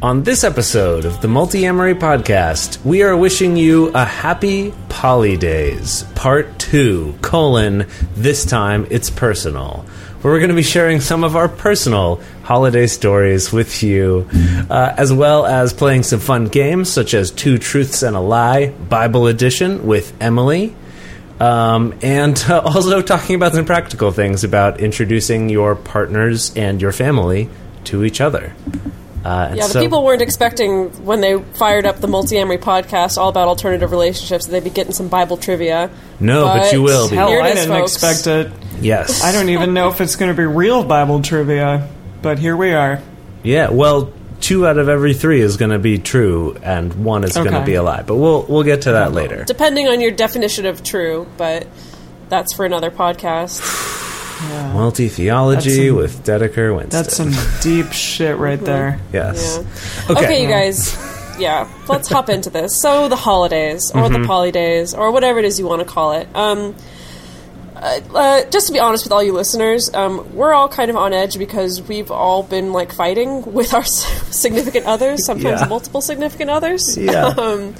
On this episode of the Multi-Amory Podcast, we are wishing you a happy Poly Days, Part 2, colon, this time it's personal. Where we're going to be sharing some of our personal holiday stories with you, uh, as well as playing some fun games such as Two Truths and a Lie, Bible Edition with Emily, um, and uh, also talking about some practical things about introducing your partners and your family to each other. Uh, and Yeah, the so- people weren't expecting when they fired up the Multi-Amory podcast all about alternative relationships that they'd be getting some Bible trivia. No, but you will be. Hell, Here I didn't folks. expect it. Yes. I don't even know if it's going to be real Bible trivia, but here we are. Yeah, well, two out of every three is going to be true, and one is going to be a lie. But we'll we'll get to that later. Depending on your definition of true, but that's for another podcast. Multi theology with Dedeker Winston. That's some deep shit right there. yes. Yeah. Okay. Okay, you guys. Yeah, let's hop into this. So the holidays, or Mm-hmm. the poly days, or whatever it is you want to call it. Um, uh, uh, just to be honest with all you listeners, um, we're all kind of on edge because we've all been like fighting with our significant others, sometimes Yeah. multiple significant others. Yeah. um,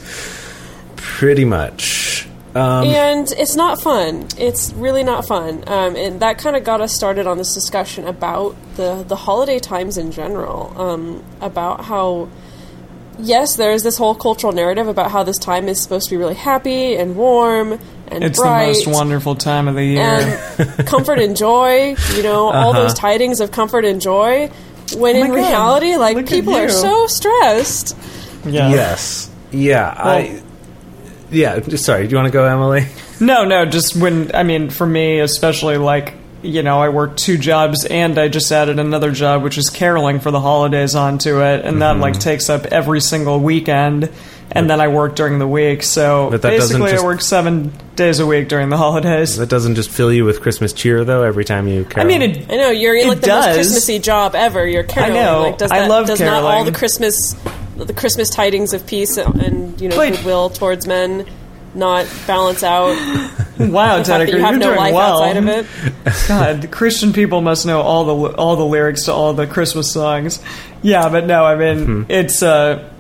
Pretty much. Um, and it's not fun. It's really not fun. Um, and that kind of got us started on this discussion about the, the holiday times in general. Um, about how, yes, there's this whole cultural narrative about how this time is supposed to be really happy and warm and It's bright. the most wonderful time of the year. and comfort and joy, you know, all Uh-huh. those tidings of comfort and joy. When Oh in God, reality, like look people are so stressed. yeah. yes. Yeah. I. Yeah. Sorry. Do you want to go, Emily? No, no, just when, I mean, for me, especially like, you know, I work two jobs and I just added another job, which is caroling for the holidays onto it. And that, Mm-hmm. like, takes up every single weekend. And then I work during the week. So But that basically, just- I work seven days a week during the holidays. That doesn't just fill you with Christmas cheer, though. Every time you. I mean, it, I know you're It like the does. most Christmassy job ever. You're caroling. I know. Like, does I that, love does not all the Christmas, the Christmas tidings of peace and you know But- goodwill towards men not balance out wow, the fact that Dedeker, you have you're no doing life well. outside of it? God, Christian people must know all the all the lyrics to all the Christmas songs. Yeah, but no, I mean it's uh,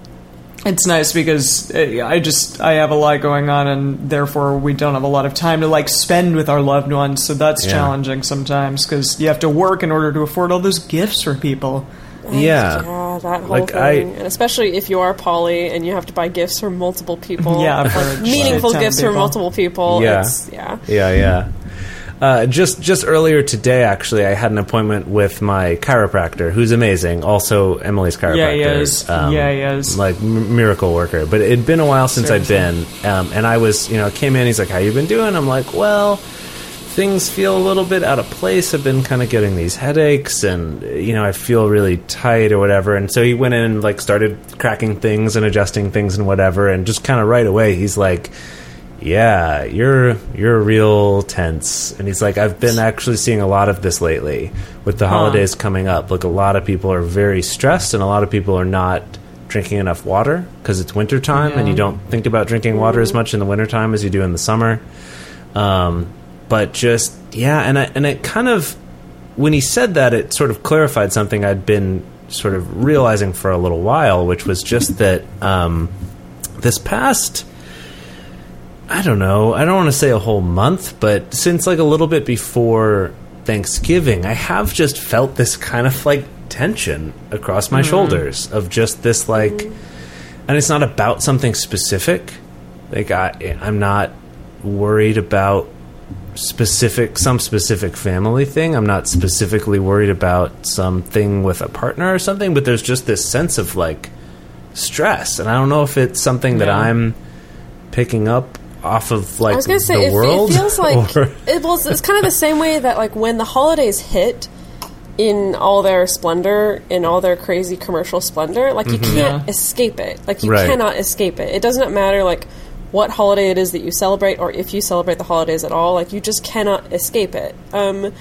it's nice because uh, I just I have a lot going on, and therefore we don't have a lot of time to like spend with our loved ones. So that's Yeah. challenging sometimes because you have to work in order to afford all those gifts for people. Yeah. Yeah, that whole Like, thing, I- and especially if you are poly and you have to buy gifts for multiple people. Yeah, like, for a meaningful shit ton gifts for multiple people. Yeah. It's, yeah. Yeah, yeah. Uh, just just earlier today, actually, I had an appointment with my chiropractor, who's amazing. Also, Emily's chiropractor. Yeah, he is. Yeah, he is. Like m- miracle worker. But it'd been a while since I'd been, um, and I was, you know, came in. He's like, "How you been doing?" I'm like, "Well." Things feel a little bit out of place. I've been kind of getting these headaches, and you know I feel really tight or whatever. And so he went in and like started cracking things and adjusting things and whatever. And just kind of right away, he's like, yeah, you're you're real tense. And he's like, I've been actually seeing a lot of this lately with the holidays coming up. Like a lot of people are very stressed, and a lot of people are not drinking enough water because it's wintertime and you don't think about drinking water as much in the wintertime as you do in the summer. Um, but just yeah, and I, and it kind of when he said that, it sort of clarified something I'd been sort of realizing for a little while, which was just that um, this past. I don't know. I don't want to say a whole month, but since like a little bit before Thanksgiving, I have just felt this kind of like tension across my shoulders of just this like and it's not about something specific. Like I I'm not worried about specific some specific family thing. I'm not specifically worried about something with a partner or something, but there's just this sense of like stress, and I don't know if it's something that I'm picking up off of like I was gonna say the it, world? it feels like it, well, it's, kind of the same way that like when the holidays hit in all their splendor, in all their crazy commercial splendor, like you mm-hmm. can't Yeah. escape it. Like you Right. cannot escape it. It does not matter like what holiday it is that you celebrate, or if you celebrate the holidays at all. Like you just cannot escape it. Um,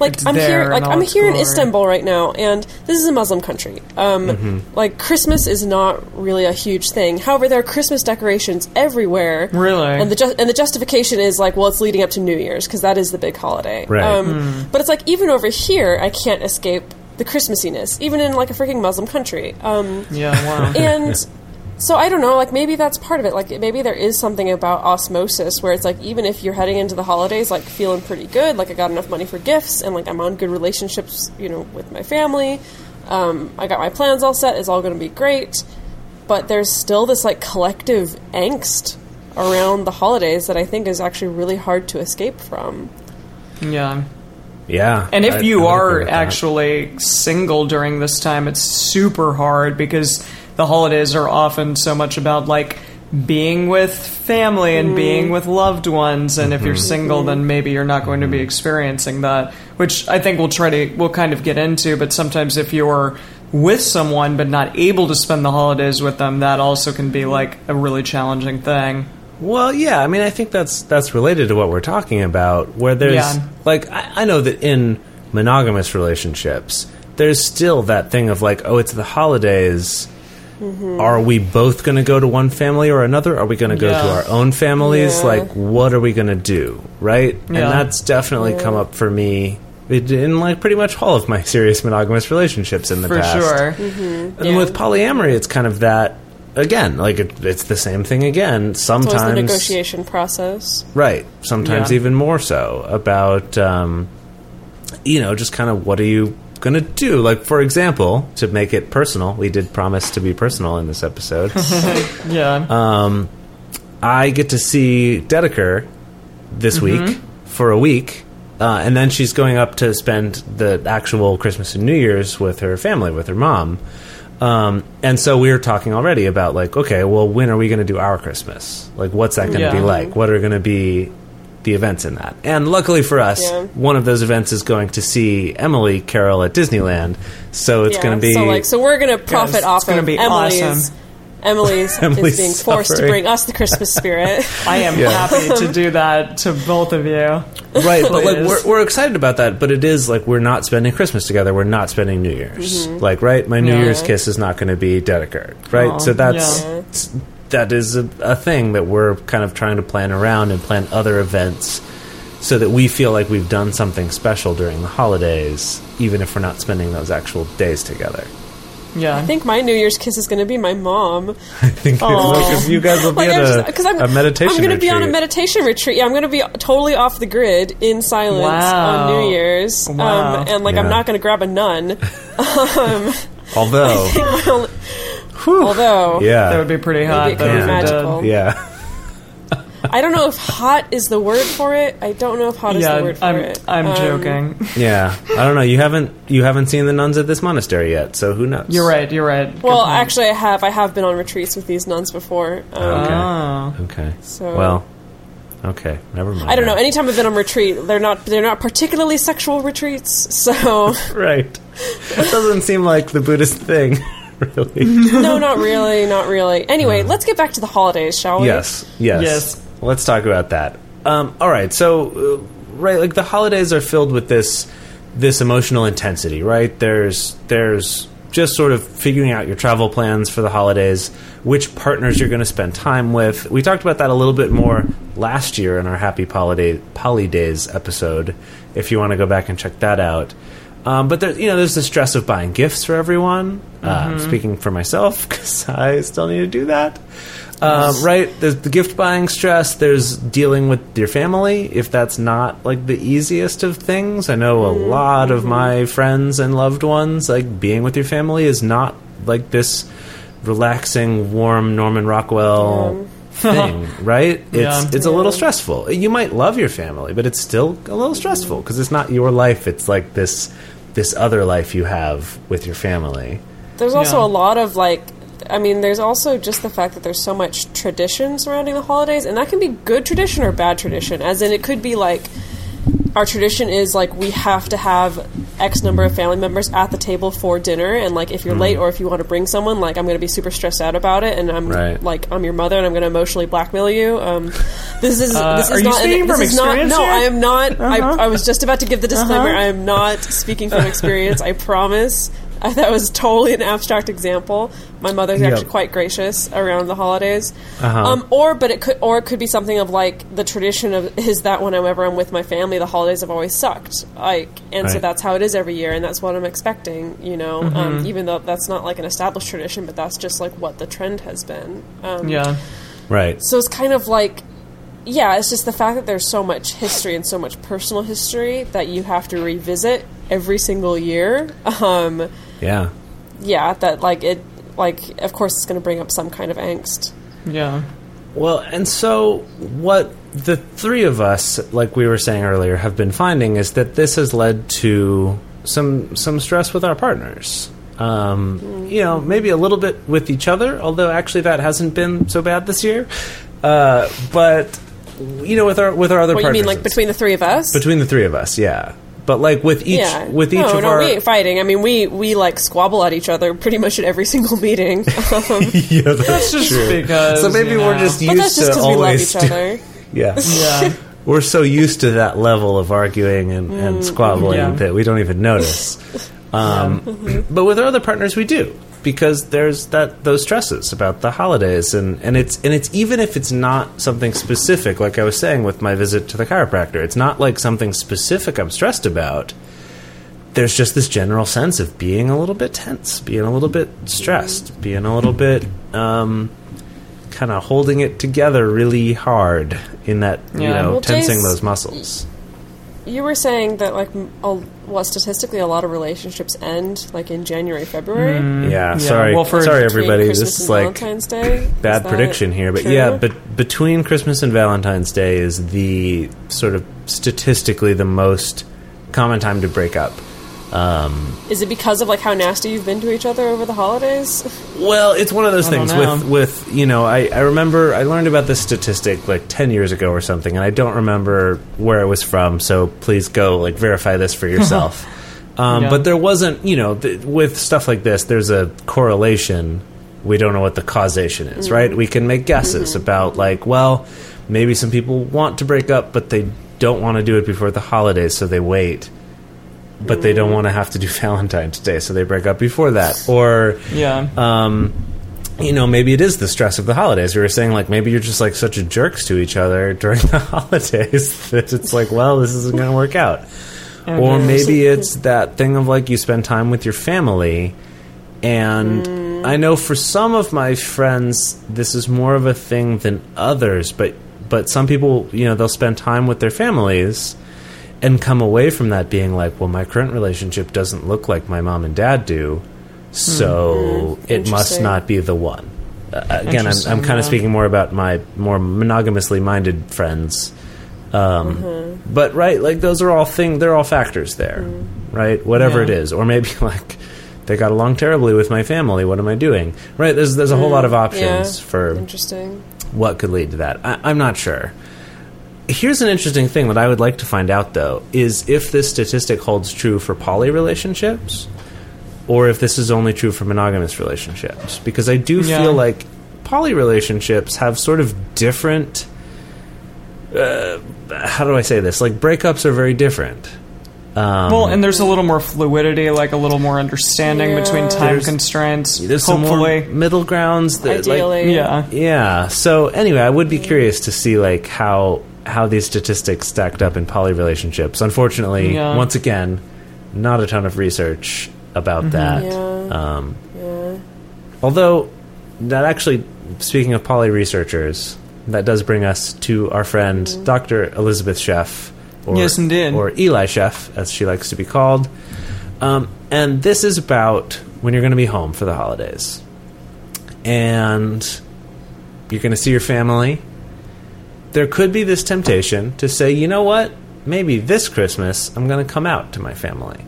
like It's I'm here, like I'm here in. Istanbul right now, and this is a Muslim country. Um, Like Christmas is not really a huge thing. However, there are Christmas decorations everywhere. Really? and the ju- and the justification is like, well, it's leading up to New Year's because that is the big holiday. Right. Um, But it's like even over here, I can't escape the Christmassiness, even in like a freaking Muslim country. Um, Yeah, wow. and so I don't know, like maybe that's part of it. Like maybe there is something about osmosis where it's like even if you're heading into the holidays like feeling pretty good, like I got enough money for gifts and like I'm on good relationships, you know, with my family. Um, I got my plans all set. It's all going to be great. But there's still this like collective angst around the holidays that I think is actually really hard to escape from. yeah. yeah. And if I- you I are with that. actually single during this time, it's super hard because the holidays are often so much about like being with family and mm-hmm. being with loved ones. And if you're mm-hmm. single, then mm-hmm. maybe you're not going to be experiencing that, which I think we'll try to, we'll kind of get into. But sometimes if you're with someone but not able to spend the holidays with them, that also can be like a really challenging thing. Well, yeah, I mean, I think that's that's related to what we're talking about, where there's Yeah. like I, I know that in monogamous relationships, there's still that thing of like, oh, it's the holidays. Mm-hmm. Are we both going to go to one family or another? Are we going to go to our own families? Yeah. Like, what are we going to do? Right? And that's definitely come up for me in like pretty much all of my serious monogamous relationships in the past. For past. sure. And Yeah. with polyamory, it's kind of that again. Like it, it's the same thing again. It's the Sometimes, negotiation process. right? Sometimes Yeah. even more so about um, you know just kind of what are you going to do? Like for example, to make it personal, we did promise to be personal in this episode. Yeah. um, I get to see Dedeker this week for a week. Uh, and then she's going up to spend the actual Christmas and New Year's with her family, with her mom. Um, and so we were talking already about like, okay, well, when are we going to do our Christmas? Like, what's that going to Yeah. be like? What are going to be the events in that? And luckily for us, Yeah. one of those events is going to see Emily Carol at Disneyland. So it's Yeah, going to be so like so we're gonna profit it's off gonna of be Emily's. awesome. Emily's Emily's is being forced to bring us the Christmas spirit. I am happy to do that to both of you. right but like we're, we're excited about that but it is like we're not spending christmas together we're not spending new year's mm-hmm. like right my new Yeah. year's kiss is not going to be Dedeker, right Aw, so that's yeah. That is a, a thing that we're kind of trying to plan around and plan other events so that we feel like we've done something special during the holidays even if we're not spending those actual days together Yeah. I think my New Year's kiss is going to be my mom. i think because you guys will be Like, at I'm a, just, because I'm, a meditation I'm going to be on a meditation retreat. Yeah, I'm going to be totally off the grid in silence Wow. on New Year's. Wow. Um, and like, Yeah. I'm not going to grab a nun. although Although, yeah that would be pretty hot. it could be if magical. yeah I don't know if hot is the word for it. I don't know if hot is the word for I'm, it. I'm Um, joking. Yeah, I don't know. You haven't you haven't seen the nuns at this monastery yet, so who knows? You're right. You're right. Good Well, point. actually, I have. I have been on retreats with these nuns before. Um, Okay. Oh. Okay. So- well, okay. Never mind. I don't know. that. Anytime I've been on retreat, they're not they're not particularly sexual retreats. So right. That doesn't seem like the Buddhist thing, really. no, not really, not really. Anyway, let's get back to the holidays, shall we? yes. Yes. Yes. Let's talk about that. Um, all right. So, uh, right, like the holidays are filled with this this emotional intensity, right? There's there's just sort of figuring out your travel plans for the holidays, which partners you're going to spend time with. We talked about that a little bit more last year in our Happy Poly, Poly Days episode. If you want to go back and check that out. Um, but there, you know, there's the stress of buying gifts for everyone. Uh, speaking for myself, because I still need to do that. Um, right? There's the gift buying stress. There's dealing with your family if that's not like the easiest of things. I know a lot of my friends and loved ones like being with your family is not like this relaxing, warm Norman Rockwell thing, right? It's Yeah. it's a little stressful. You might love your family, but it's still a little stressful because it's not your life. It's like this this other life you have with your family. There's also Yeah. a lot of like I mean, there's also just the fact that there's so much tradition surrounding the holidays, and that can be good tradition or bad tradition. As in, it could be like our tradition is like we have to have X number of family members at the table for dinner, and like if you're late or if you want to bring someone, like I'm going to be super stressed out about it, and I'm Right. like I'm your mother, and I'm going to emotionally blackmail you. Um, this is Uh, this is not speaking this is not no. I am not. Uh-huh. I, I was just about to give the disclaimer. Uh-huh. I am not speaking from experience. I promise. I, that was totally an abstract example. My mother's Yep. actually quite gracious around the holidays. Uh-huh. Um, or, but it could, or it could be something of like the tradition of is that whenever I'm with my family, the holidays have always sucked. Like, and so that's how it is every year, and that's what I'm expecting. You know, Mm-hmm. um, even though that's not like an established tradition, but that's just like what the trend has been. Um, Yeah. Right. so it's kind of like, yeah, it's just the fact that there's so much history and so much personal history that you have to revisit every single year. Um, Yeah. yeah, that like it, like of course it's going to bring up some kind of angst. Yeah. Well, and so what the three of us, like we were saying earlier, have been finding is that this has led to some some stress with our partners. Um, you know, maybe a little bit with each other, although actually that hasn't been so bad this year. Uh, but you know, with our with our other partners. What you mean, like between the three of us? between the three of us, yeah. But like with each yeah, with each no, of no, our we ain't fighting. I mean, we we like squabble at each other pretty much at every single meeting. Um, yeah, that's, That's just true. because. So maybe you we're know. just but that's used just to because we love always each other. yeah. Yeah. we're so used to that level of arguing and, and squabbling Yeah. that we don't even notice. Um, but with our other partners, we do because there's that those stresses about the holidays, and, and it's and it's even if it's not something specific, like I was saying with my visit to the chiropractor, it's not like something specific I'm stressed about. There's just this general sense of being a little bit tense, being a little bit stressed, being a little bit um, kind of holding it together really hard in that you know Well, tensing Jace- those muscles. You were saying that like a, well, statistically, a lot of relationships end like in January, February. Mm-hmm. Yeah, Yeah, sorry, well, for- sorry everybody. Christmas This is like Valentine's Day. Bad that prediction here, but true? yeah, but between Christmas and Valentine's Day is the sort of statistically the most common time to break up. Um, is it because of like how nasty you've been to each other over the holidays? well, it's one of those I don't things know. with with you know I, I remember I learned about this statistic like ten years ago or something, and I don't remember where it was from. So please go like verify this for yourself. um, Yeah. But there wasn't you know th- with stuff like this, there's a correlation. We don't know what the causation is, right? We can make guesses about like, well, maybe some people want to break up, but they don't want to do it before the holidays, so they wait. But they don't want to have to do Valentine's Day, so they break up before that. Or Yeah. um, you know, maybe it is the stress of the holidays. We were saying like maybe you're just like such a jerks to each other during the holidays that it's like, well, this isn't going to work out. Or maybe it's that thing of like you spend time with your family, and I know for some of my friends this is more of a thing than others, but but some people, you know, they'll spend time with their families and come away from that being like, well, my current relationship doesn't look like my mom and dad do, so hmm. it must not be the one. Uh, uh again, I'm, I'm kind yeah. of speaking more about my more monogamously minded friends. Um, mm-hmm. But right, like those are all thing. They're all factors there, mm. right? Whatever Yeah. it is, or maybe like they got along terribly with my family. What am I doing? Right? There's there's a whole mm. lot of options Yeah. for Interesting. what could lead to that. I, I'm not sure. Here's an interesting thing that I would like to find out, though, is if this statistic holds true for poly relationships, or if this is only true for monogamous relationships. Because I do Yeah. feel like poly relationships have sort of different. Uh, how do I say this? Like breakups are very different. Um, Well, and there's a little more fluidity, like a little more understanding Yeah. between time There's- constraints. there's some more hopefully, middle grounds that like, Ideally. yeah. Yeah. So anyway, I would be curious to see like how how these statistics stacked up in poly relationships. Unfortunately, Yeah. once again, not a ton of research about that. Yeah. Um, Yeah. although that actually, speaking of poly researchers, that does bring us to our friend Dr. Elizabeth Sheff. Or, Yes, indeed. Or Eli Sheff, as she likes to be called. Um, and this is about when you're going to be home for the holidays. And you're going to see your family. There could be this temptation to say, you know what? Maybe this Christmas I'm going to come out to my family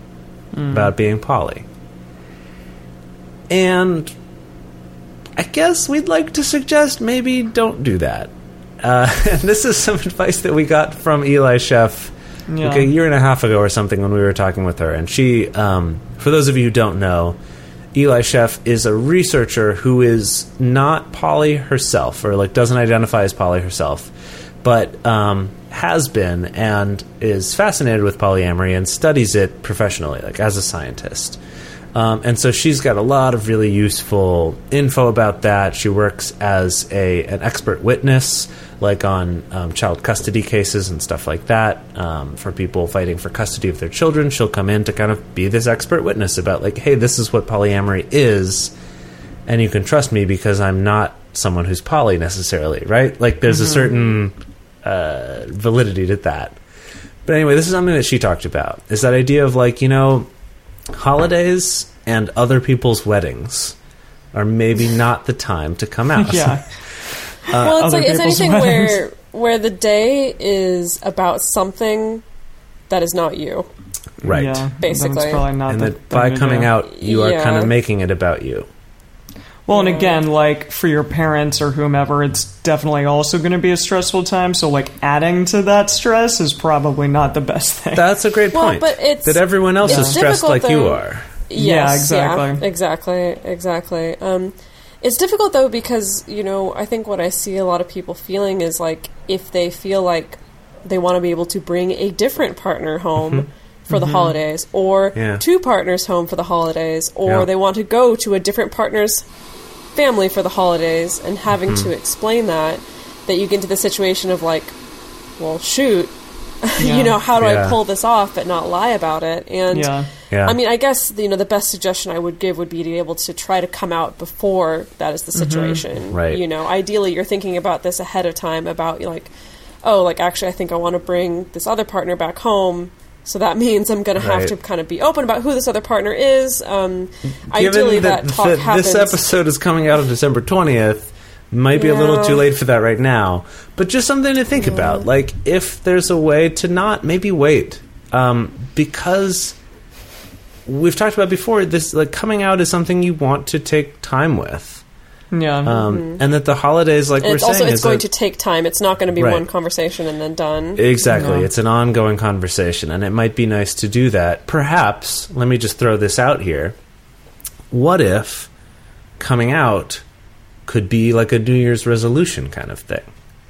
about being poly. And I guess we'd like to suggest maybe don't do that. Uh, and this is some advice that we got from Eli Sheff Yeah. like a year and a half ago or something when we were talking with her. And she, um, for those of you who don't know, Eli Sheff is a researcher who is not poly herself, or like doesn't identify as poly herself, but um, has been and is fascinated with polyamory and studies it professionally, like as a scientist. Um, and so she's got a lot of really useful info about that. She works as a an expert witness, like on um, child custody cases and stuff like that, um, for people fighting for custody of their children. She'll come in to kind of be this expert witness about, like, hey, this is what polyamory is, and you can trust me because I'm not someone who's poly necessarily, right? Like, there's a certain uh, validity to that. But anyway, this is something that she talked about. Is that idea of like, you know, holidays and other people's weddings are maybe not the time to come out. Yeah. well, it's like it's people's anything weddings. where where the day is about something that is not you. right. Yeah, Basically. Probably not And the that by thing coming out, you are kind of making it about you. Well, and again, like for your parents or whomever, it's definitely also going to be a stressful time. So, like, adding to that stress is probably not the best thing. That's a great Well, point. but it's- that everyone else it's is stressed difficult, like you though. are. Yeah, Yes, exactly. exactly, exactly. Um, it's difficult though because you know I think what I see a lot of people feeling is like if they feel like they want to be able to bring a different partner home for the holidays, or Mm-hmm. Yeah. two partners home for the holidays, or Yeah. they want to go to a different partner's family for the holidays, and having Mm-hmm. to explain that, that you get into the situation of like, well, shoot. Yeah. you know, how do Yeah. I pull this off but not lie about it? And Yeah. Yeah. I mean, I guess you know the best suggestion I would give would be to be able to try to come out before that is the situation. Right. You know, ideally you're thinking about this ahead of time about like, oh, like actually I think I want to bring this other partner back home. So that means I'm going to have Right. to kind of be open about who this other partner is. Um, Given ideally, that, talk th- happens. this episode is coming out on December 20th, might be a little too late for that right now. But just something to think about. Like, if there's a way to not, maybe wait. Um, because we've talked about before, this, like, coming out is something you want to take time with. Yeah. Um, And that the holidays, like Mm-hmm. and we're it's saying, also it's is going a- to take time. It's not going to be Right. one conversation and then done. Exactly. No. It's an ongoing conversation, and it might be nice to do that. Perhaps, let me just throw this out here. What if coming out could be like a New Year's resolution kind of thing?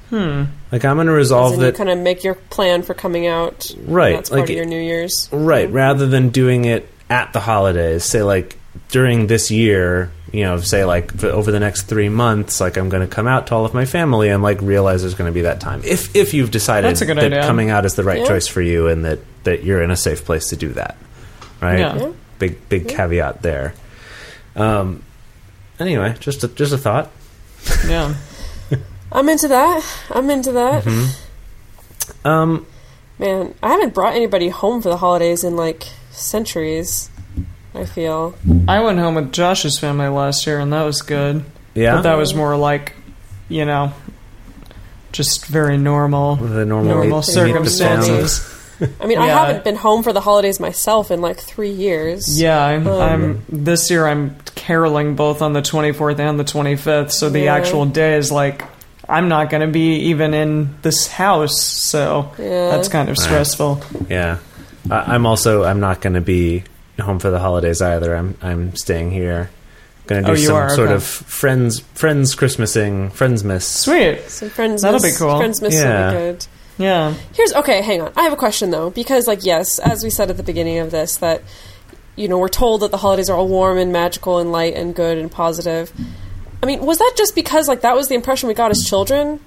Hmm. Like, I'm going to resolve and that. kind of make your plan for coming out. Right, That's part like of your New Year's. Right. Rather than doing it at the holidays, say, like, during this year, you know, say, like, over the next three months, like, I'm going to come out to all of my family and, like, realize there's going to be that time. If, if you've decided That's a good that idea. coming out is the right Yeah. choice for you and that, that you're in a safe place to do that. Right? Yeah. Yeah. Big, big caveat there. Um, anyway, just a, just a thought. yeah. I'm into that. I'm into that. Mm-hmm. Um, Man, I haven't brought anybody home for the holidays in like centuries. I feel. I went home with Josh's family last year, and that was good. yeah. But that was more like, you know, just very normal, the normal, normal meet- meet circumstances. I mean, I haven't been home for the holidays myself in like three years. Yeah, I'm, Um, I'm. This year, I'm caroling both on the 24th and the 25th. So the Yeah. actual day is like, I'm not going to be even in this house. So Yeah. that's kind of stressful. Yeah, I, I'm also I'm not going to be home for the holidays either. I'm I'm staying here. Going to do Oh, some are? sort Okay. of friends friends Christmasing, friendsmas. Sweet. Some friends. That'll miss, be cool. Friends miss Yeah. will be good. Yeah. Here's okay. Hang on. I have a question though, because like yes, as we said at the beginning of this, that you know we're told that the holidays are all warm and magical and light and good and positive. I mean, was that just because like that was the impression we got as children?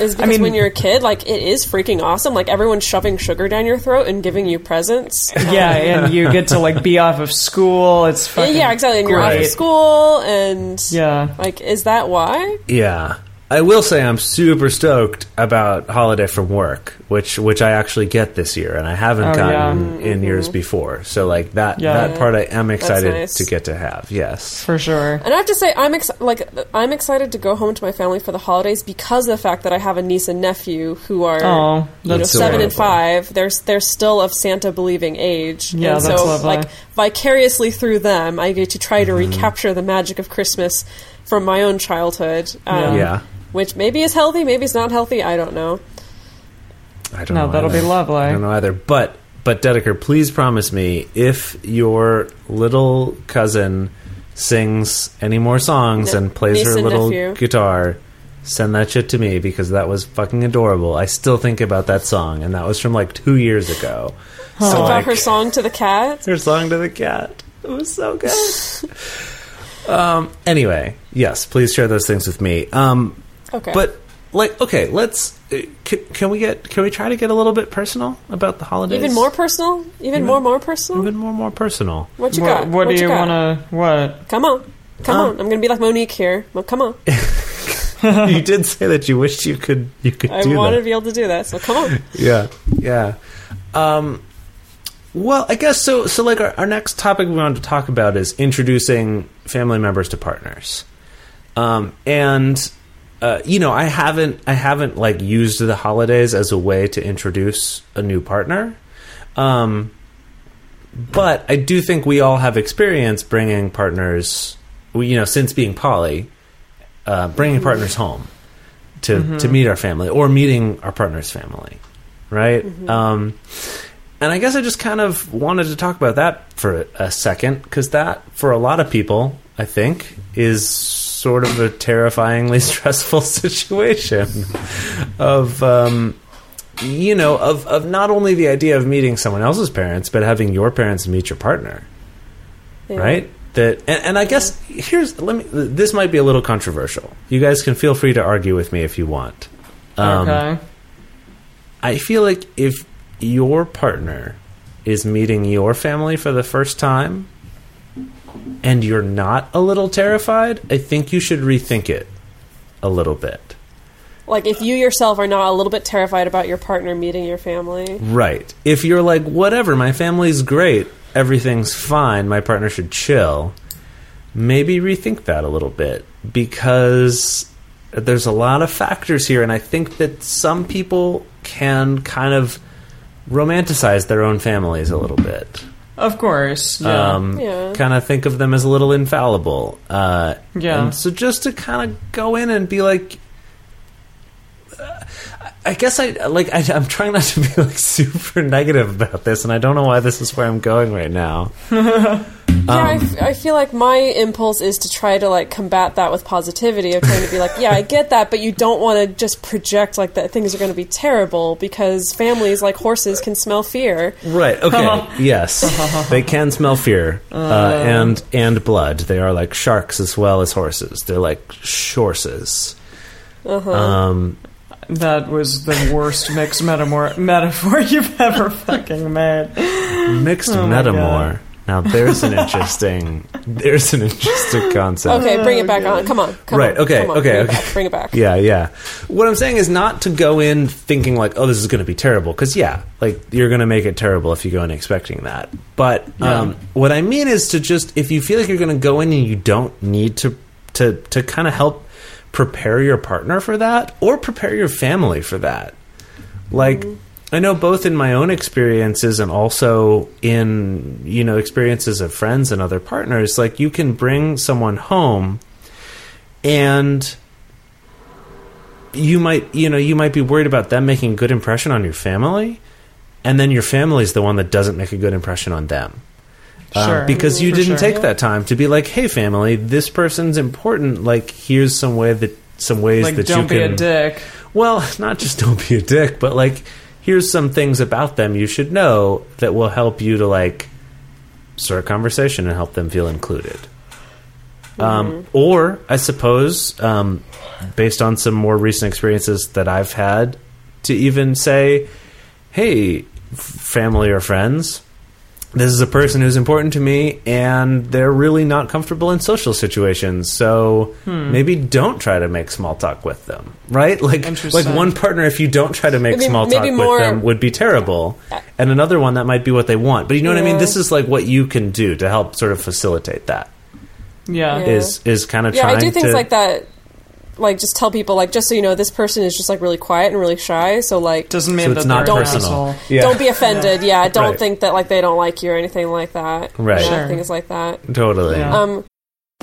Is because mean- when you're a kid, like it is freaking awesome. Like everyone's shoving sugar down your throat and giving you presents. Yeah, um, and you get to like be off of school. It's Yeah, fucking yeah, exactly. And you're off of school, and Yeah. like, is that why? Yeah. I will say I'm super stoked about holiday from work, which which I actually get this year, and I haven't Oh, gotten yeah. in years before. So like that Yeah. that part I am excited nice. to get to have. Yes. For sure. And I have to say, I'm ex- like I'm excited to go home to my family for the holidays because of the fact that I have a niece and nephew who are Oh, you know that's seven and five. They're they're still of Santa believing age. Yeah, and that's so lovely. like vicariously through them, I get to try to Mm-hmm. recapture the magic of Christmas from my own childhood. Um, yeah. Which maybe is healthy, maybe it's not healthy. I don't know. I don't No, know. that'll either. be lovely. I don't know either. But but Dedeker, please promise me if your little cousin sings any more songs No, and plays her little nephew. guitar, send that shit to me because that was fucking adorable. I still think about that song, and that was from like two years ago. So About like, her song to the cat. her song to the cat. It was so good. um. Anyway, yes, please share those things with me. Um. Okay. But like, okay, let's. uh, Can, can we get? Can we try to get a little bit personal about the holidays? even more personal? Even, more more personal? Even more, more personal. what you what, got? what do you got? want to? What? Come on. Come Um, on. I'm going to be like Monique here. Well, come on. you did say that you wished you could. You could I do want to be able to do that. So come on. Yeah, yeah. Um. Well, I guess so. So, like, our, our next topic we wanted to talk about is introducing family members to partners. Um, and uh, you know, I haven't, I haven't like used the holidays as a way to introduce a new partner. Um, but I do think we all have experience bringing partners. You know, since being poly, uh, bringing partners home to to meet our family or meeting our partner's family, right? Um, and I guess I just kind of wanted to talk about that for a second because that, for a lot of people, I think, is sort of a terrifyingly stressful situation. Of um, you know, of of not only the idea of meeting someone else's parents, but having your parents meet your partner, Yeah. right? That and, and I guess here's let me. This might be a little controversial. You guys can feel free to argue with me if you want. Um, okay. I feel like if your partner is meeting your family for the first time and you're not a little terrified, I think you should rethink it a little bit. Like if you yourself are not a little bit terrified about your partner meeting your family. Right. If you're like, whatever, my family's great, everything's fine, my partner should chill, maybe rethink that a little bit because there's a lot of factors here, and I think that some people can kind of romanticize their own families a little bit. Of course. Yeah. Um, Yeah. Kind of think of them as a little infallible. Uh, Yeah. And so just to kind of go in and be like, I guess I like. I, I'm trying not to be like super negative about this, and I don't know why this is where I'm going right now. yeah, I, Um, f- I feel like my impulse is to try to like combat that with positivity of trying to be like, yeah, I get that, but you don't want to just project like that things are going to be terrible because families like horses can smell fear. Right. Okay. yes, they can smell fear uh, and and blood. They are like sharks as well as horses. They're like shorses. Um, that was the worst mixed metaphor metaphor you've ever fucking made. mixed Oh metamor. Now there's an interesting there's an interesting concept. Okay, bring it back on. Come on. Come Right, on, okay, come on, okay, bring It okay. back, bring it back. Yeah, yeah. What I'm saying is not to go in thinking like, oh, this is going to be terrible, because yeah, like you're going to make it terrible if you go in expecting that. But um, what I mean is to just if you feel like you're going to go in and you don't need to to to kind of help prepare your partner for that or prepare your family for that. Like I know both in my own experiences and also in you know experiences of friends and other partners like you can bring someone home and you might you know you might be worried about them making a good impression on your family and then your family is the one that doesn't make a good impression on them Um, because you For didn't sure. take that time to be like hey family this person's important like here's some way that some ways Like, that don't you be can a dick. well, not just don't be a dick, but like here's some things about them you should know that will help you to like start a conversation and help them feel included. Um, or I suppose, um, based on some more recent experiences that I've had, to even say, "Hey, family or friends." This is a person who's important to me, and they're really not comfortable in social situations. So hmm. maybe don't try to make small talk with them, right? Like, like one partner, if you don't try to make Maybe- small talk maybe with them, would be terrible, and another one that might be what they want. But you know what I mean? This is like what you can do to help sort of facilitate that. Yeah. Yeah. Is is kind of Yeah, trying I do things to like that. Like, just tell people, like, just so you know, this person is just like really quiet and really shy. So, like, Doesn't mean So it's that not they're an personal. asshole. Yeah. don't be offended. Yeah, don't Right. think that like they don't like you or anything like that. Right. Yeah, Sure. things like that. totally. Yeah. Um,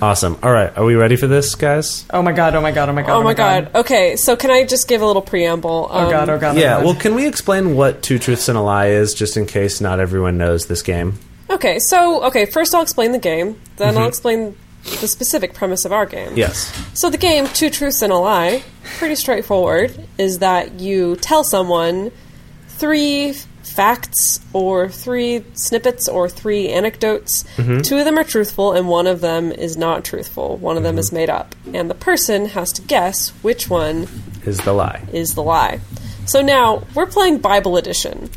Awesome. All right, are we ready for this, guys? Oh my god! Oh my god! Oh my god! Oh, oh my god. Okay, so can I just give a little preamble? Oh god! Um, oh god! oh Yeah. god. Well, can we explain what two truths and a lie is, just in case not everyone knows this game? Okay, so okay, first I'll explain the game, then I'll mm-hmm. explain the specific premise of our game. Yes. So the game, Two Truths and a Lie, pretty straightforward, is that you tell someone three facts or three snippets or three anecdotes. Two of them are truthful and one of them is not truthful. One of them is made up. And the person has to guess which one Is the lie? is the lie. So now we're playing Bible Edition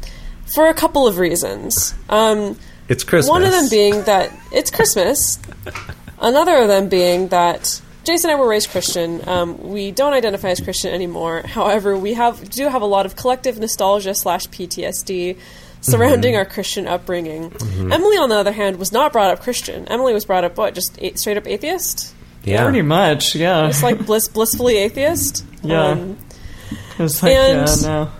for a couple of reasons. Um, It's Christmas. one of them being that it's Christmas. Another of them being that Jason and I were raised Christian. Um, we don't identify as Christian anymore. However, we have do have a lot of collective nostalgia slash PTSD surrounding our Christian upbringing. Emily, on the other hand, was not brought up Christian. Emily was brought up what? Just a- straight up atheist. yeah. pretty much. Yeah. It's like bliss, blissfully atheist. Yeah. Um, It's like and- yeah, no.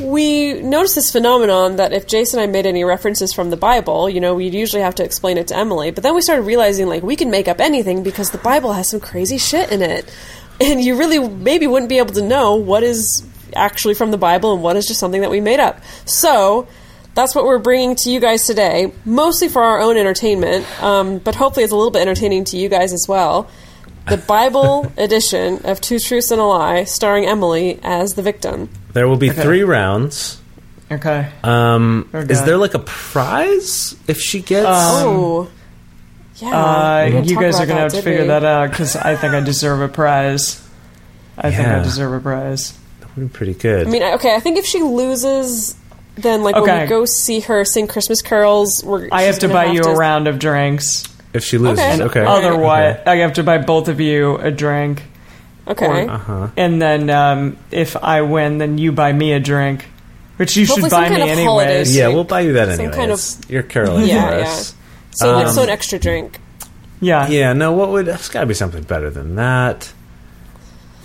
We noticed this phenomenon that if Jason and I made any references from the Bible, you know, we'd usually have to explain it to Emily. But then we started realizing, like, we can make up anything because the Bible has some crazy shit in it. And you really maybe wouldn't be able to know what is actually from the Bible and what is just something that we made up. So. That's what we're bringing to you guys today, mostly for our own entertainment, um, but hopefully it's a little bit entertaining to you guys as well. The Bible edition of Two Truths and a Lie, starring Emily as the victim. There will be three rounds. Okay. Um, Oh, is there like a prize if she gets? Oh, yeah. Uh, you guys are gonna have to figure we? that out because I think I deserve a prize. I think I deserve a prize. That would be pretty good. I mean, okay, I think if she loses, then like when we go see her sing Christmas carols, we're I have to gonna buy you a round of drinks. If she loses, Okay. okay. Otherwise, Okay. I have to buy both of you a drink. Okay, Uh-huh. And then um, if I win, then you buy me a drink, which you Hopefully should buy me kind of holiday anyways. Yeah, we'll buy you that Some anyways. kind of- You're Carolyn Yeah, for yeah. us. so like Um, so an extra drink. Yeah. Yeah, no, what would It's gotta be something better than that.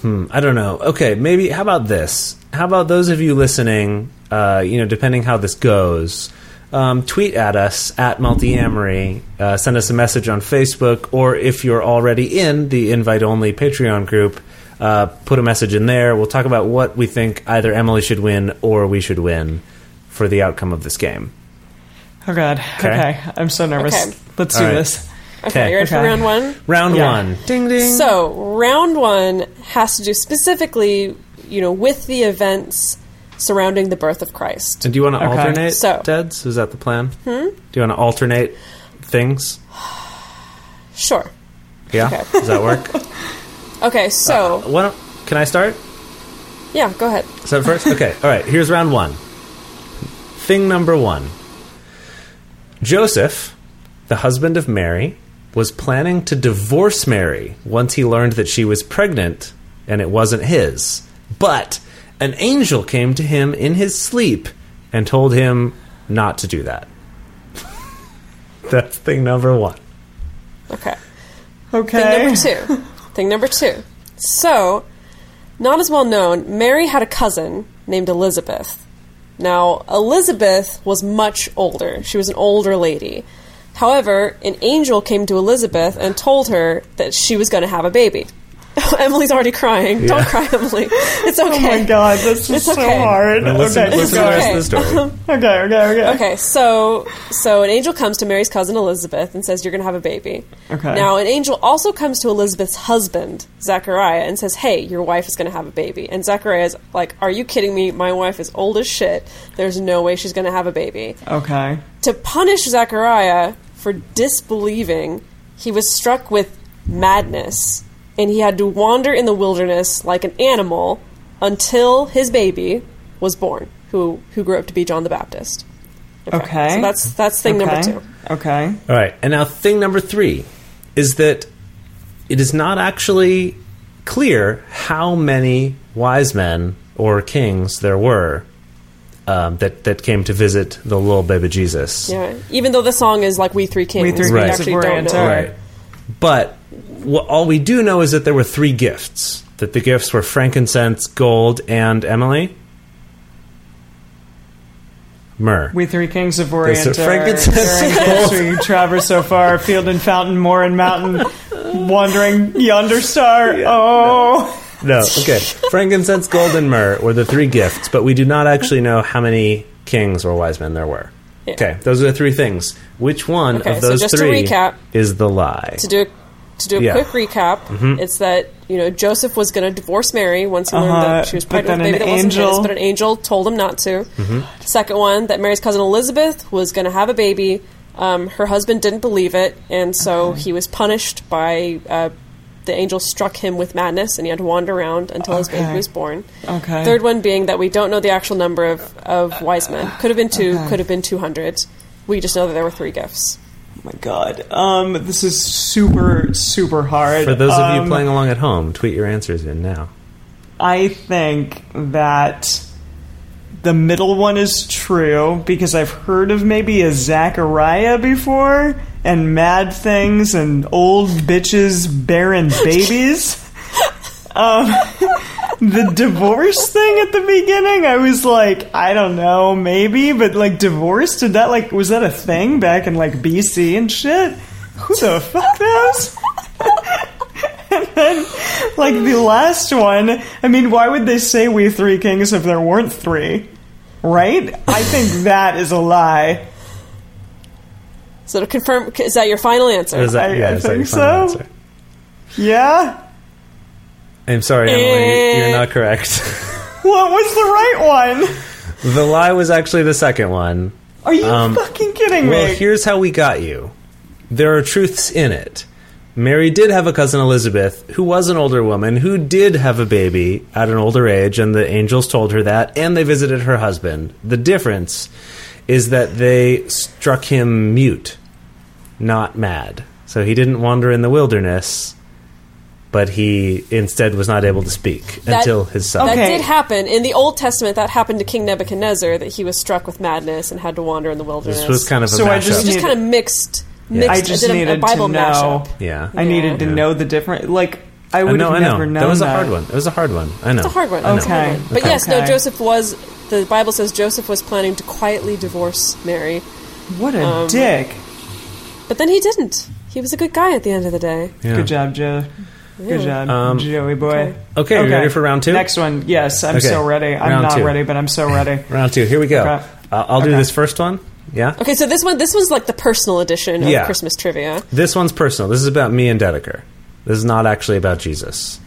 Hmm, I don't know. Okay, maybe how about this? How about those of you listening, uh, you know, depending how this goes, um, tweet at us at Multiamory, uh, send us a message on Facebook, or if you're already in the invite only Patreon group, uh, put a message in there. We'll talk about what we think either Emily should win or we should win for the outcome of this game. Oh God. Okay. Okay. I'm so nervous. Okay. Let's All do right. this. Okay, okay. you ready for round one? Round Yeah. one. Ding ding. So round one has to do specifically, you know, with the events surrounding the birth of Christ. And do you want to Okay. alternate, So- Deds? Is that the plan? Hmm? Do you want to alternate things? Sure. Yeah? Okay. Does that work? Okay, so Why don't, can I start? yeah, go ahead. So first? Okay. All right. Here's round one. Thing number one Joseph, the husband of Mary, was planning to divorce Mary once he learned that she was pregnant and it wasn't his. But an angel came to him in his sleep and told him not to do that. That's thing number one. Okay. Okay. Thing number two. Thing number two. So, not as well known, Mary had a cousin named Elizabeth. Now, Elizabeth was much older. She was an older lady. However, an angel came to Elizabeth and told her that she was going to have a baby. Emily's already crying. Don't cry, Emily. It's okay. Oh my god, this is It's so okay. hard. Now listen, okay, listen to go the rest of the story. Okay, okay, okay. Okay, so so an angel comes to Mary's cousin Elizabeth and says you're going to have a baby. Okay. Now an angel also comes to Elizabeth's husband Zachariah and says, "Hey, your wife is going to have a baby." And Zachariah is like, "Are you kidding me? My wife is old as shit. There's no way she's going to have a baby." Okay. To punish Zachariah for disbelieving, he was struck with madness, and he had to wander in the wilderness like an animal until his baby was born, who who grew up to be John the Baptist. Okay. So that's that's thing okay. number two. Okay. All right, and now thing number three is that it is not actually clear how many wise men or kings there were um, that that came to visit the little baby Jesus. Yeah. Even though the song is like "We Three Kings," We Three we Kings actually of don't Orient know. are- Right. But wh- all we do know is that there were three gifts. That the gifts were frankincense, gold, and Emily. Myrrh. We three kings of Orient There's are frankincense bearing gifts. We traverse so far, field and fountain, moor and mountain, wandering yonder star. Oh, No, okay. Frankincense, gold, and myrrh were the three gifts, but we do not actually know how many kings or wise men there were. Yeah. Okay, those are the three things. Which one Okay, of so those just to three recap- is the lie? To do a, to do a Yeah. Mm-hmm. quick recap, it's that you know Joseph was going to divorce Mary once he learned Uh-huh, that she was pregnant with a baby an that wasn't his, but an angel told him not to. Mm-hmm. Second one, that Mary's cousin Elizabeth was going to have a baby. Um, her husband didn't believe it, and so he was punished by. Uh, the angel struck him with madness, and he had to wander around until his baby was born. Okay. Third one being that we don't know the actual number of, of wise men. Could have been two, Okay. could have been 200. We just know that there were three gifts. My god. Um, this is super, super hard. For those of you Um, playing along at home, tweet your answers in now. I think that the middle one is true because I've heard of maybe a Zachariah before and mad things and old bitches bearing babies. um, the divorce thing at the beginning, I was like, I don't know, maybe, but like divorce, did that like, was that a thing back in like BC and shit? Who the fuck knows? and then, like the last one, I mean, why would they say we three kings if there weren't three? Right? I think that is a lie. So to confirm, is that your final answer? Is that, I- yeah, I is that think your final so. answer? Yeah? I'm sorry, Emily, Eh. you're not correct. What was the right one? the lie was actually the second one. Are you Um, fucking kidding Well, me? Well, here's how we got you. There are truths in it. Mary did have a cousin Elizabeth, who was an older woman, who did have a baby at an older age, and the angels told her that, and they visited her husband. The difference is that they struck him mute, not mad. So he didn't wander in the wilderness, but he instead was not able to speak That- until his son. That Okay. did happen in the Old Testament. That happened to King Nebuchadnezzar. That he was struck with madness and had to wander in the wilderness. This was kind of a So I just It just kind of mixed. mixed I just a, needed a Bible to know. mashup. yeah. I needed to Yeah. know the different. Like, I I would know, have I know. never known That was a hard one. It was a hard one. I know. It's a hard one. I know. It's a hard Okay. one. But Okay. yes, no. Joseph was. The Bible says Joseph was planning to quietly divorce Mary, What a Um, dick. but then he didn't. He was a good guy at the end of the day. Yeah. Good job, Joe. Good job, Um, Joey boy. Okay, you ready for round two? Next one. Yes, I'm Okay. so ready. I'm Round not two. ready, but I'm so ready. Round two. Here we go. Okay. Uh, I'll do Okay. this first one. Yeah. Okay, so this one, this was like the personal edition of Yeah. Christmas trivia. This one's personal. This is about me and Dedeker. This is not actually about Jesus.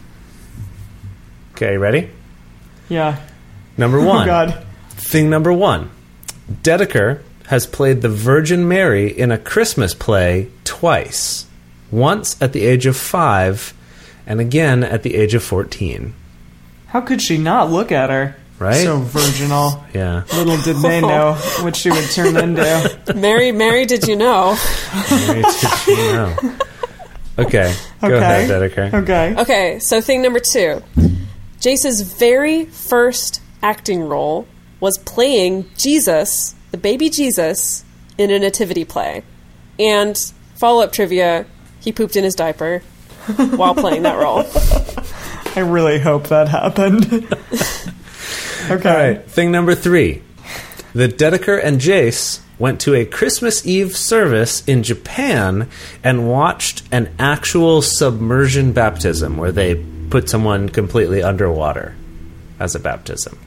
Okay, ready? Yeah. Number Oh, one. God. Thing number one. Dedeker has played the Virgin Mary in a Christmas play twice. Once at the age of five, and again at the age of 14. How could she not look at her? Right? So virginal. Yeah. Little did they oh. know what she would turn into. Mary, Mary, did you know? Mary, did you know? Okay, go Okay. ahead, Dedeker. Okay. Okay, so thing number two. Jace's very first acting role was playing Jesus, the baby Jesus, in a nativity play. And follow up trivia, he pooped in his diaper while playing that role. I really hope that happened. okay. All right, thing number three. The Dedeker and Jace went to a Christmas Eve service in Japan and watched an actual submersion baptism where they put someone completely underwater as a baptism.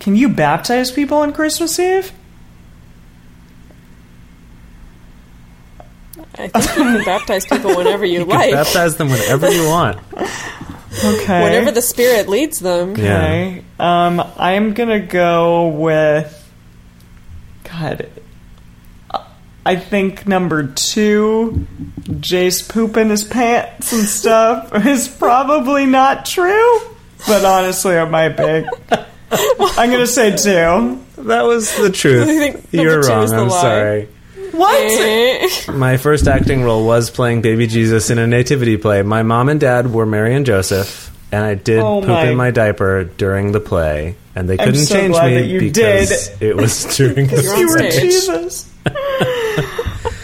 Can you baptize people on Christmas Eve? I think you can baptize people whenever you, You like, can baptize them whenever you want. Okay. whenever the Spirit leads them. Yeah. Okay. Um, I'm gonna go with. God. I think number two, Jace pooping his pants and stuff, is probably not true. But honestly, it might be. I'm gonna say two. That was the truth. I think number You're wrong. I'm lie. sorry. What? Eh. My first acting role was playing baby Jesus in a nativity play. My mom and dad were Mary and Joseph, and I did Oh poop my- in my diaper during the play, and they I'm couldn't so change glad me that you because it was during the You're You were stage. Jesus.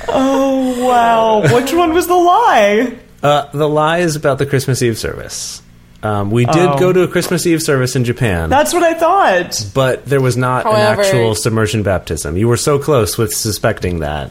oh wow! Which one was the lie? Uh, the lie is about the Christmas Eve service. Um, we did Oh. go to a Christmas Eve service in Japan, That's what I thought. but there was not However- an actual submersion baptism. You were so close with suspecting that.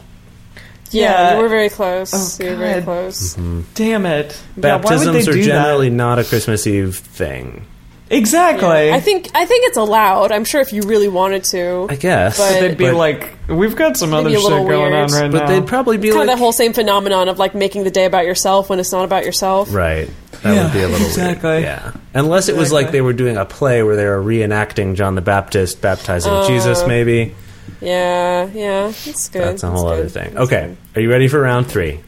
Yeah, Yeah. you were very close. Oh, you were very God. Mm-hmm. close. Damn it! Yeah, why would Baptisms they are do generally that? not a Christmas Eve thing. Exactly. I think I think it's allowed. I'm sure if you really wanted to. I guess. But- they'd be But- like, "We've got some other shit going weird. on right but now." But they'd probably be kind like, of that whole same phenomenon of like making the day about yourself when it's not about yourself. Right. That Yeah, would be a little exactly. weird. Yeah. Unless it was like they were doing a play where they were reenacting John the Baptist baptizing Uh, Jesus, maybe. Yeah, yeah, that's good. That's a whole That's other good. thing. That's Okay. good. Are you ready for round three?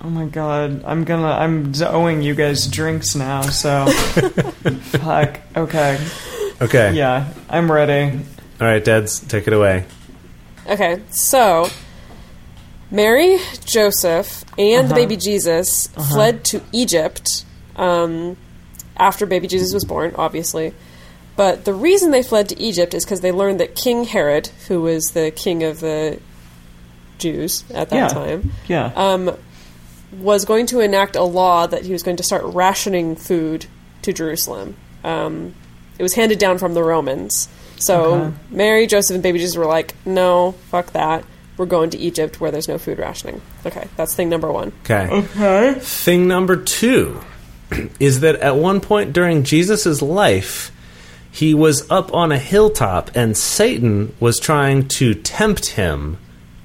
Oh my god, I'm gonna I'm owing you guys drinks now, so fuck. Okay. Okay. Yeah, I'm ready. All right, Dads, take it away. Okay, so Mary, Joseph, and the baby Jesus fled to Egypt um, after baby Jesus was born, obviously. But the reason they fled to Egypt is because they learned that King Herod, who was the king of the Jews at that Yeah. time, Yeah. um, was going to enact a law that he was going to start rationing food to Jerusalem. Um, it was handed down from the Romans. So Okay. Mary, Joseph, and baby Jesus were like, no, fuck that. We're going to Egypt where there's no food rationing. Okay, that's thing number one. Okay. okay. Thing number two is that at one point during Jesus' life, he was up on a hilltop and Satan was trying to tempt him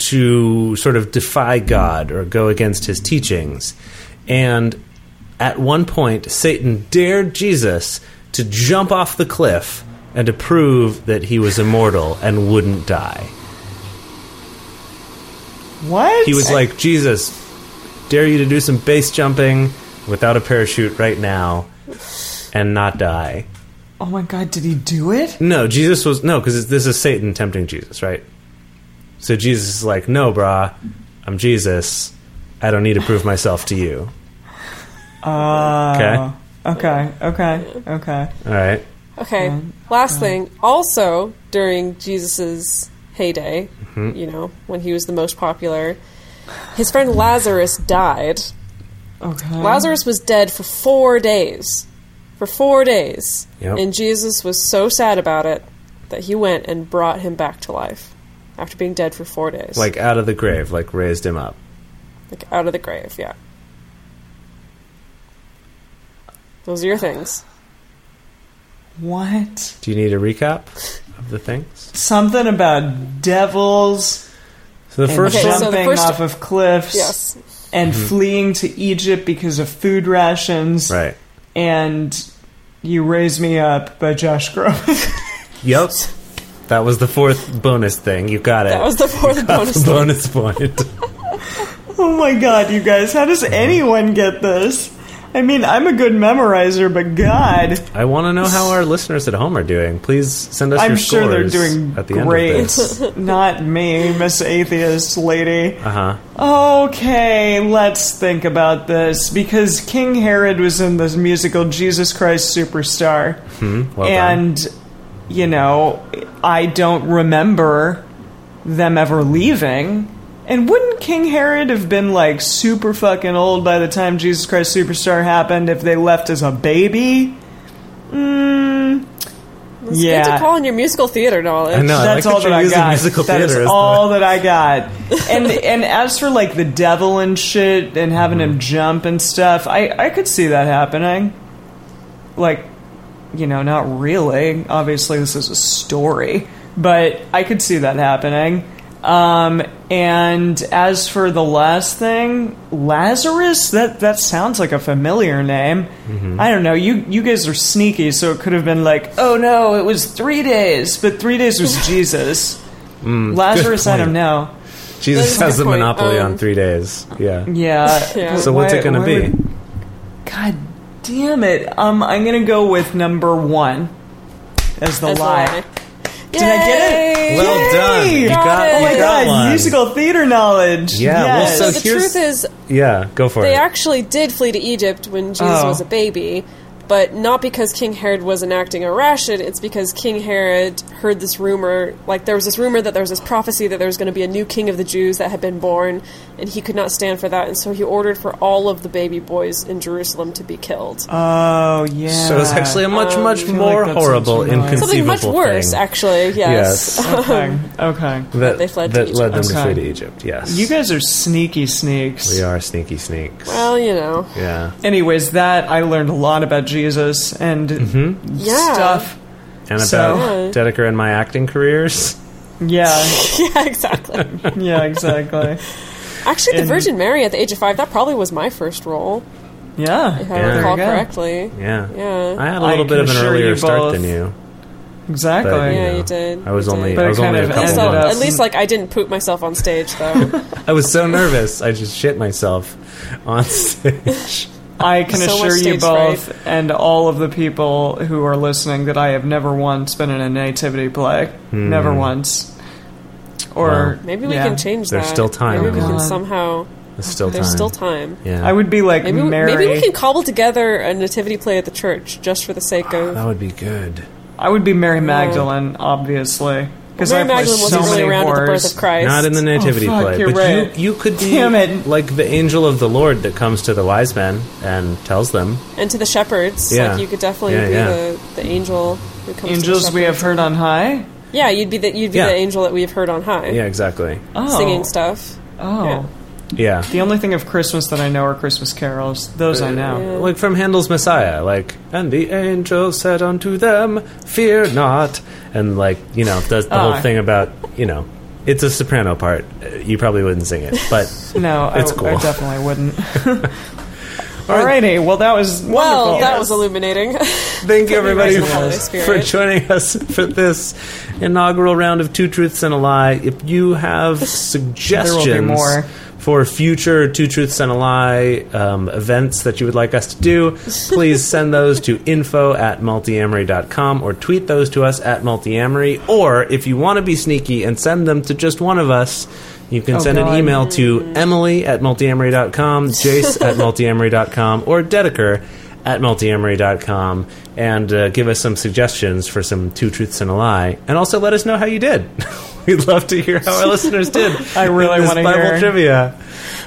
to sort of defy God or go against his teachings. And at one point, Satan dared Jesus to jump off the cliff and to prove that he was immortal and wouldn't die. What? He was like, Jesus, dare you to do some base jumping without a parachute right now and not die. Oh my god, did he do it? No, Jesus was no, because this is Satan tempting Jesus, right? So Jesus is like, no, brah, I'm Jesus. I don't need to prove myself to you. Uh, Okay. Okay. Okay. Okay. All right. Okay, last thing. Also, during Jesus's heyday, Mm-hmm. you know, when he was the most popular, his friend Lazarus died. Okay. Lazarus was dead for four days. For four days. Yep. And Jesus was so sad about it that he went and brought him back to life after being dead for four days. Like out of the grave, like raised him up. Like out of the grave, yeah. Those are your things. What? Do you need a recap of the things? Something about devils So the first Okay, one, so the jumping first- off of cliffs. Yes. And mm-hmm. fleeing to Egypt because of food rations. right? And You Raise Me Up by Josh Groban. Yep. That was the fourth bonus thing. You got it. That was the fourth Got bonus the thing. bonus point. oh my god, you guys, how does anyone get this? I mean, I'm a good memorizer, but God, I want to know how our listeners at home are doing. Please send us I'm your sure they're scores doing at the great. end of this. Not me, Miss Atheist Lady. Uh huh. Okay, let's think about this because King Herod was in this musical Jesus Christ Superstar. Well done. And, you know, I don't remember them ever leaving. And wouldn't King Herod have been like super fucking old by the time Jesus Christ Superstar happened if they left as a baby? Mm, It's yeah. good to call in your musical theater knowledge. I know. I That's like all that that you're I got. musical That is theater as the- all that I got. And and as for like the devil and shit and having Mm-hmm. him jump and stuff, I I could see that happening. like, you know, not really. Obviously, this is a story, but I could see that happening. Um, and as for the last thing, Lazarus, that that sounds like a familiar name. I don't know. You you guys are sneaky, so it could have been like, oh no, it was three days, but three days was Jesus. Lazarus, I point. don't know. Jesus has the point. monopoly Um, on three days. Yeah. Yeah. Yeah. So what's it going to be? would- God damn it. Um, I'm gonna go with number one as the As lie. lie. Did I get it? Yay! Well done. You Got got, it. Oh you my got god, one. musical theater knowledge. Yeah, well, Yes. so So the here's- truth is, Yeah, go for they it. They actually did flee to Egypt when Jesus Oh. was a baby, but not because King Herod was enacting a ration. It's because King Herod heard this rumor. Like there was this rumor that there was this prophecy that there was going to be a new king of the Jews that had been born, and he could not stand for that, and so he ordered for all of the baby boys in Jerusalem to be killed. Oh yeah. so it's actually a much, oh, much more like horrible, familiar. inconceivable Something much worse, thing actually. Yes. Yes. Um, okay. Okay. that, They fled to that Egypt. led them to flee to Egypt. Yes, You guys are sneaky sneaks. we are sneaky sneaks. well, you know. yeah, Anyways, that I learned a lot about Jesus and Mm-hmm. Yeah. stuff. and So- about Dedeker and my acting careers. Yeah. yeah, exactly. Yeah. Exactly. Actually, the Virgin Mary at the age of five, that probably was my first role, Yeah. if I Yeah. recall There you go. correctly. Yeah, Yeah. I had a little bit of an earlier start both- than you. Exactly. But, Yeah, know, you did. I was You only did. I But was only a At least, couple. ended at least, like, I didn't poop myself on stage, though. I was so nervous. I just shit myself on stage. I can So assure you stage both and all of the people who are listening that I have never once been in a nativity play. Hmm. Never once. Or Well, Maybe we yeah. can change that. There's that. still time, Maybe we can somehow. There's still time. There's still time. Yeah, I would be like Maybe, Mary. maybe we can cobble together a nativity play at the church just for the sake of. That would be good. I would be Mary Magdalene, obviously, because Mary I play Magdalene so wasn't really many around at the birth of Christ. Not in the nativity oh, fuck, play, you're but right. you you could be Damn it. like the angel of the Lord that comes to the wise men and tells them. and to the shepherds, Yeah. like you could definitely Yeah, be yeah. The, the angel who comes. to the Angels we have heard on high. Yeah, you'd be the you'd be Yeah. the angel that we've heard on high, Yeah, exactly. Oh, singing stuff. Oh, Yeah. Yeah. the only thing of Christmas that I know are Christmas carols. Those I know. Like from Handel's Messiah, like, and the angel said unto them, Fear not. And, like, you know, the, the whole Ah. thing about, you know, it's a soprano part. Uh, You probably wouldn't sing it, but No, It's I, cool. I definitely wouldn't. Alrighty, well that was wonderful. Well, that was illuminating. thank you everybody Put me right in the holiday for, for joining us for this inaugural round of Two Truths and a Lie. If you have suggestions more. For future Two Truths and a Lie um, events that you would like us to do, please send those to info at multiamory.com or tweet those to us at multiamory. Or if you want to be sneaky and send them to just one of us, you can Oh, send God. an email to emily at multiamory.com, jace at multiamory.com, or dedeker at multiamory.com and uh, give us some suggestions for some two truths and a lie. And also let us know how you did. We'd love to hear how our listeners did. I really wanna Bible hear. trivia.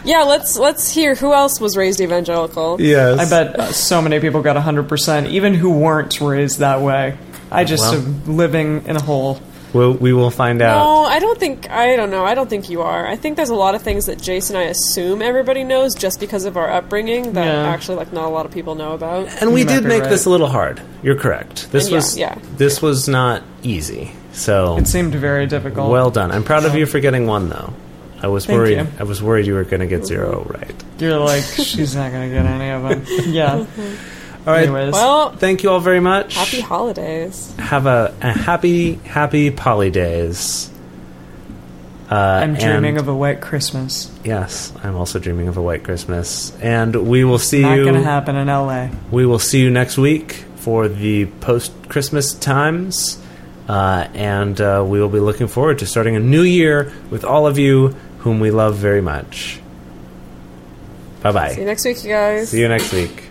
yeah, let's let's hear who else was raised evangelical. Yes. I bet uh, so many people got 100%, even who weren't raised that way. I just Well. am living in a hole. We'll, we will find out. No, I don't think. I don't know. I don't think you are. I think there's a lot of things that Jason and I assume everybody knows just because of our upbringing that Yeah. actually, like, not a lot of people know about. And we You might did make right. this a little hard. You're correct. This And yeah, was yeah. this was not easy. So It seemed very difficult. well done. I'm proud of you for getting one though. I was Thank worried. you. I was worried you were going to get zero right. You're like, she's not going to get any of them. Yeah. All right. Anyways. Well, Thank you all very much. happy holidays. Have a, a happy, happy poly days. Uh, I'm dreaming and- of a white Christmas. Yes, I'm also dreaming of a white Christmas, and we will see Not you. going to happen in LA. We will see you next week for the post Christmas times, uh, and uh, we will be looking forward to starting a new year with all of you whom we love very much. Bye bye. See you next week, you guys. See you next week.